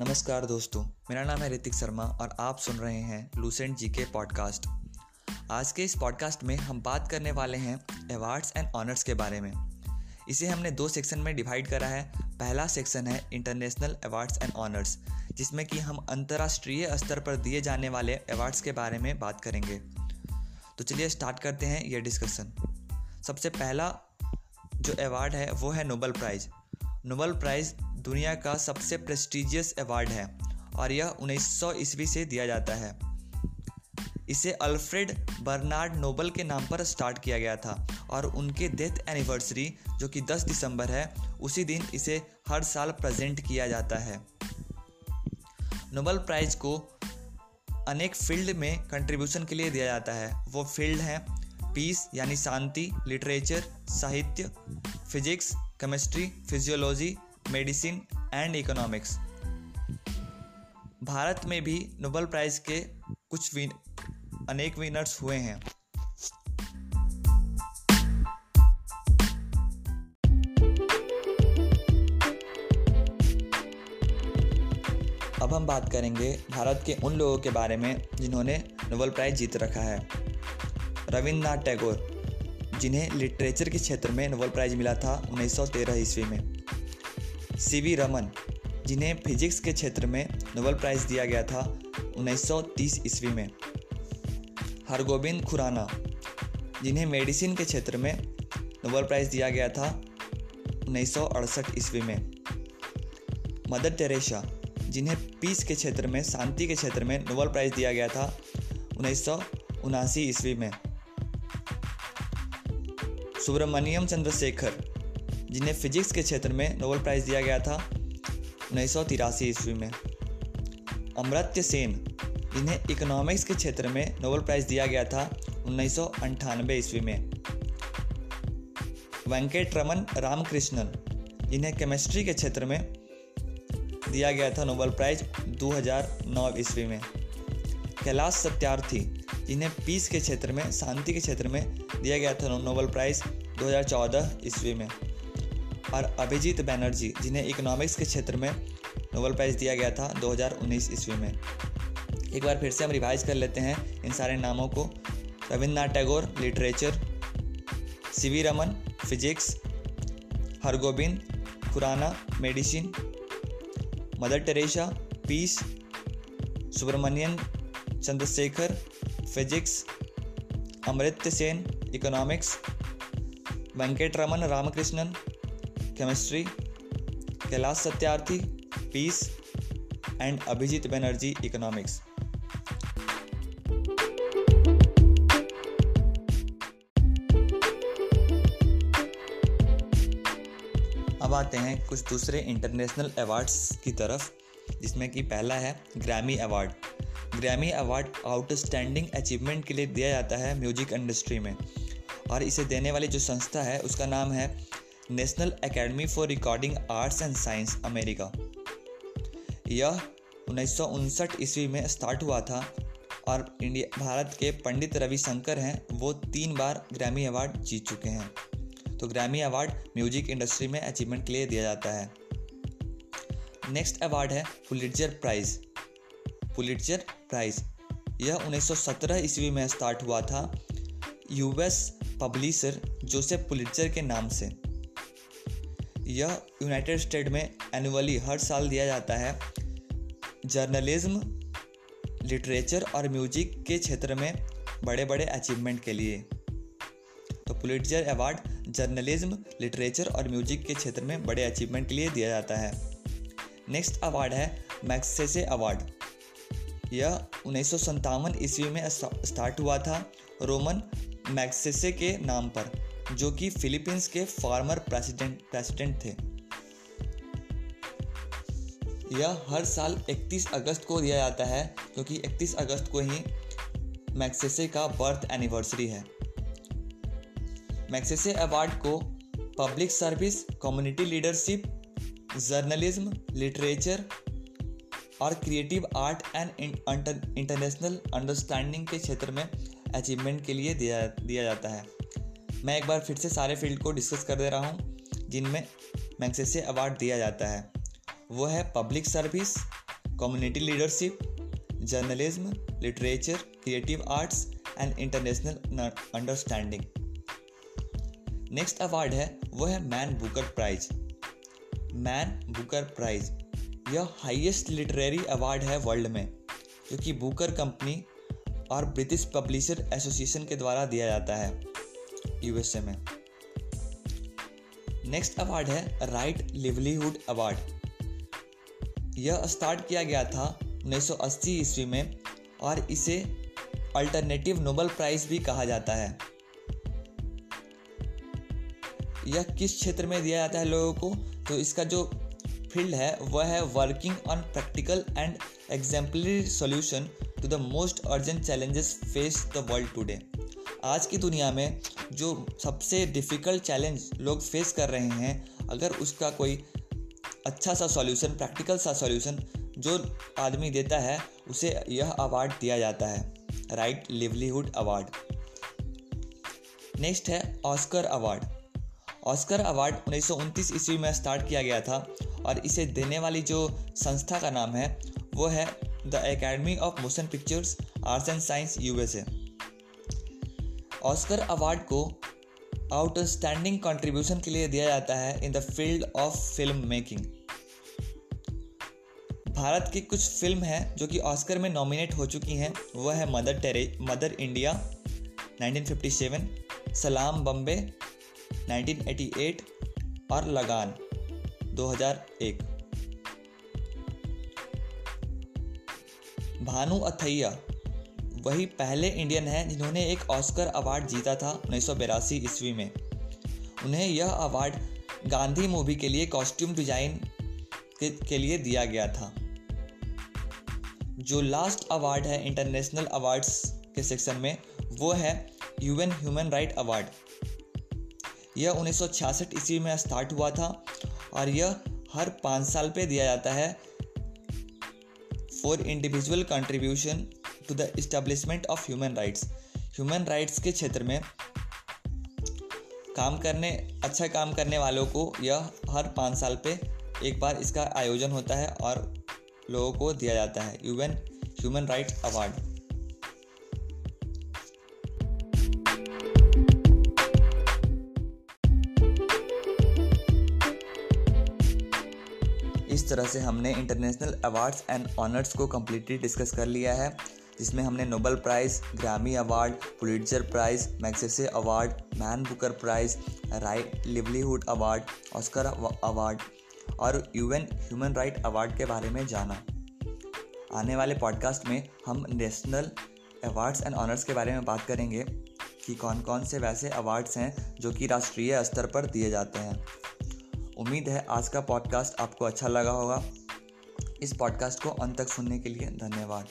नमस्कार दोस्तों, मेरा नाम है ऋतिक शर्मा और आप सुन रहे हैं लूसेंट जी के पॉडकास्ट आज के इस पॉडकास्ट में हम बात करने वाले हैं अवार्ड्स एंड ऑनर्स के बारे में। इसे हमने दो सेक्शन में डिवाइड करा है। पहला सेक्शन है इंटरनेशनल अवार्ड्स एंड ऑनर्स जिसमें कि हम अंतर्राष्ट्रीय स्तर पर दिए जाने वाले अवार्ड्स के बारे में बात करेंगे। तो चलिए स्टार्ट करते हैं ये डिस्कशन सबसे पहला जो अवार्ड है, वो है नोबल प्राइज़ नोबल प्राइज़ दुनिया का सबसे प्रेस्टिजियस अवार्ड है और यह 1900 ईस्वी से दिया जाता है। इसे अल्फ्रेड बर्नार्ड नोबल के नाम पर स्टार्ट किया गया था और उनके डेथ एनिवर्सरी जो कि 10 दिसंबर है, उसी दिन इसे हर साल प्रेजेंट किया जाता है। नोबल प्राइज को अनेक फ़ील्ड में कंट्रीब्यूशन के लिए दिया जाता है। वो फ़ील्ड हैं पीस यानी शांति लिटरेचर साहित्य physics chemistry physiology medicine and economics. Bharat में भी नोबल प्राइज़ के कुछ विन, अनेक विनर्स हुए हैं। अब हम बात करेंगे भारत के उन लोगों के बारे में जिन्होंने नोबल प्राइज़ जीत रखा है। रविन्द्रनाथ टैगोर, जिन्हें लिटरेचर के क्षेत्र में नोबल प्राइज़ मिला था 1913 ईस्वी में। सी वी रमन जिन्हें फिजिक्स के क्षेत्र में नोबल प्राइज़ दिया गया था 1930 ईस्वी में। हरगोबिंद खुराना, जिन्हें मेडिसिन के क्षेत्र में नोबल प्राइज़ दिया गया था उन्नीस सौ अड़सठ ईस्वी में। मदर टेरेसा, जिन्हें पीस के क्षेत्र में, शांति के क्षेत्र में नोबल प्राइज़ दिया गया था उन्नीस सौ उनासी ईस्वी में। सुब्रमण्यम चंद्रशेखर जिन्हें फिजिक्स के क्षेत्र में नोबल प्राइज़ दिया गया था, उन्नीस सौ तिरासी ईस्वी में। अमृत्य सेन, जिन्हें इकोनॉमिक्स के क्षेत्र में नोबल प्राइज़ दिया गया था, उन्नीस ईस्वी में। वेंकट रमन रामकृष्णन, जिन्हें केमिस्ट्री के क्षेत्र में दिया गया था नोबल प्राइज 2009 ईस्वी में। कैलाश सत्यार्थी, जिन्हें पीस के क्षेत्र में, शांति के क्षेत्र में दिया गया था नोबल प्राइज़ 2014 ईस्वी में। और अभिजीत बैनर्जी, जिन्हें इकोनॉमिक्स के क्षेत्र में नोबल प्राइज़ दिया गया था 2019 ईस्वी में। एक बार फिर से हम रिवाइज कर लेते हैं इन सारे नामों को। Rabindranath Tagore literature C V Raman physics Hargobind, Khorana medicine Mother Teresa, peace, Subrahmanyan, Chandrasekhar physics Amartya Sen economics Venkat Raman Ramakrishnan chemistry Kailash Satyarthi, peace and Abhijit Banerjee economics अब आते हैं कुछ दूसरे इंटरनेशनल अवार्ड्स की तरफ़, जिसमें कि पहला है Grammy award Grammy award outstanding achievement के लिए दिया जाता है म्यूज़िक इंडस्ट्री में। और इसे देने वाली जो संस्था है, उसका नाम है National Academy for Recording Arts and Science, America. यह उन्नीस सौ उनसठ ईस्वी में स्टार्ट हुआ था और इंडिया, भारत के पंडित रविशंकर हैं, वो तीन बार ग्रैमी अवार्ड जीत चुके हैं। तो ग्रैमी अवार्ड म्यूज़िक इंडस्ट्री में अचीवमेंट के लिए दिया जाता है। नेक्स्ट अवार्ड है पुलिटजर प्राइज पुलिटजर प्राइज यह 1917 ईस्वी में स्टार्ट हुआ था। यूएस पब्लिशर जोसेफ पुलिटजर के नाम से। यह यूनाइटेड स्टेट में एनुअली हर साल दिया जाता है। जर्नलिज्म, लिटरेचर और म्यूज़िक के क्षेत्र में बड़े बड़े अचीवमेंट के लिए। तो पुलिटजर अवार्ड जर्नलिज्म, लिटरेचर और म्यूज़िक के क्षेत्र में बड़े अचीवमेंट के लिए दिया जाता है। नेक्स्ट अवार्ड है मैक्सेसे अवार्ड यह उन्नीस सौ सतावन ईस्वी में स्टार्ट हुआ था रोमन मैक्सेसे के नाम पर। जो कि फिलीपींस के फार्मर प्रेसिडेंट प्रेसिडेंट थे। यह हर साल 31 अगस्त को दिया जाता है, क्योंकि 31 अगस्त को ही मैक्सेसे का बर्थ एनिवर्सरी है। मैक्सेसे अवार्ड को public service, community leadership, journalism, literature और creative art and international understanding के क्षेत्र में अचीवमेंट के लिए दिया दिया जाता है। मैं एक बार फिर से सारे फ़ील्ड को डिस्कस कर दे रहा हूँ, जिनमें मैग्सेसे अवार्ड दिया जाता है। वो है public service community leadership journalism literature creative arts and international understanding next award है, वो है Man Booker prize Man Booker prize यह हाईएस्ट लिटरेरी अवार्ड है वर्ल्ड में, जो कि बुकर कंपनी और ब्रिटिश पब्लिशर एसोसिएशन के द्वारा दिया जाता है। यूएसए में। नेक्स्ट अवार्ड है राइट लिवलीहुड अवार्ड यह स्टार्ट किया गया था 1980 ईस्वी में और इसे अल्टरनेटिव नोबल प्राइज भी कहा जाता है। यह किस क्षेत्र में दिया जाता है लोगों को? तो इसका जो फ़ील्ड है, वह है working on practical and exemplary solution to the most urgent challenges face the world today आज की दुनिया में जो सबसे डिफ़िकल्ट चैलेंज लोग फेस कर रहे हैं, अगर उसका कोई अच्छा सा सॉल्यूशन प्रैक्टिकल सा सॉल्यूशन जो आदमी देता है, उसे यह अवार्ड दिया जाता है। राइट लिवलीहुड अवार्ड नेक्स्ट है ऑस्कर अवार्ड ऑस्कर अवार्ड उन्नीस सौ उनतीस ईस्वी में स्टार्ट किया गया था और इसे देने वाली जो संस्था का नाम है, वो है the Academy of Motion Pictures Arts and Science USA Oscar award को आउटस्टैंडिंग कंट्रीब्यूशन के लिए दिया जाता है in the field of film making. Bharat की कुछ फ़िल्म हैं जो कि ऑस्कर में नॉमिनेट हो चुकी हैं। वह है मदर टेरे, मदर इंडिया 1957 सलाम बम्बे 1988 और लगान 2001 भानु अथैया वही पहले इंडियन हैं जिन्होंने एक ऑस्कर अवार्ड जीता था उन्नीस ईस्वी में। उन्हें यह अवार्ड गांधी मूवी के लिए कॉस्ट्यूम डिज़ाइन के, के लिए दिया गया था। जो लास्ट अवार्ड है इंटरनेशनल अवार्ड्स के सेक्शन में वो है यूएन ह्यूमन राइट अवार्ड यह उन्नीस सौ छियासठ ईस्वी में स्टार्ट हुआ था और यह हर पाँच साल पे दिया जाता है for individual contribution to the establishment of human rights human rights के क्षेत्र में काम करने अच्छा काम करने वालों को यह हर पाँच साल पे एक बार इसका आयोजन होता है और लोगों को दिया जाता है। यूएन ह्यूमन राइट्स अवार्ड इस तरह से हमने इंटरनेशनल अवार्ड्स एंड ऑनर्स को कम्प्लीटली डिस्कस कर लिया है। जिसमें हमने Nobel prize Grammy award Pulitzer prize Magsaysay award Man Booker prize Right Livelihood award Oscar award और यूएन ह्यूमन राइट अवार्ड के बारे में जाना। आने वाले पॉडकास्ट में हम नेशनल अवार्ड्स एंड ऑनर्स के बारे में बात करेंगे कि कौन कौन से वैसे अवार्ड्स हैं जो कि राष्ट्रीय स्तर पर दिए जाते हैं। उम्मीद है आज का पॉडकास्ट आपको अच्छा लगा होगा। इस पॉडकास्ट को अंत तक सुनने के लिए धन्यवाद।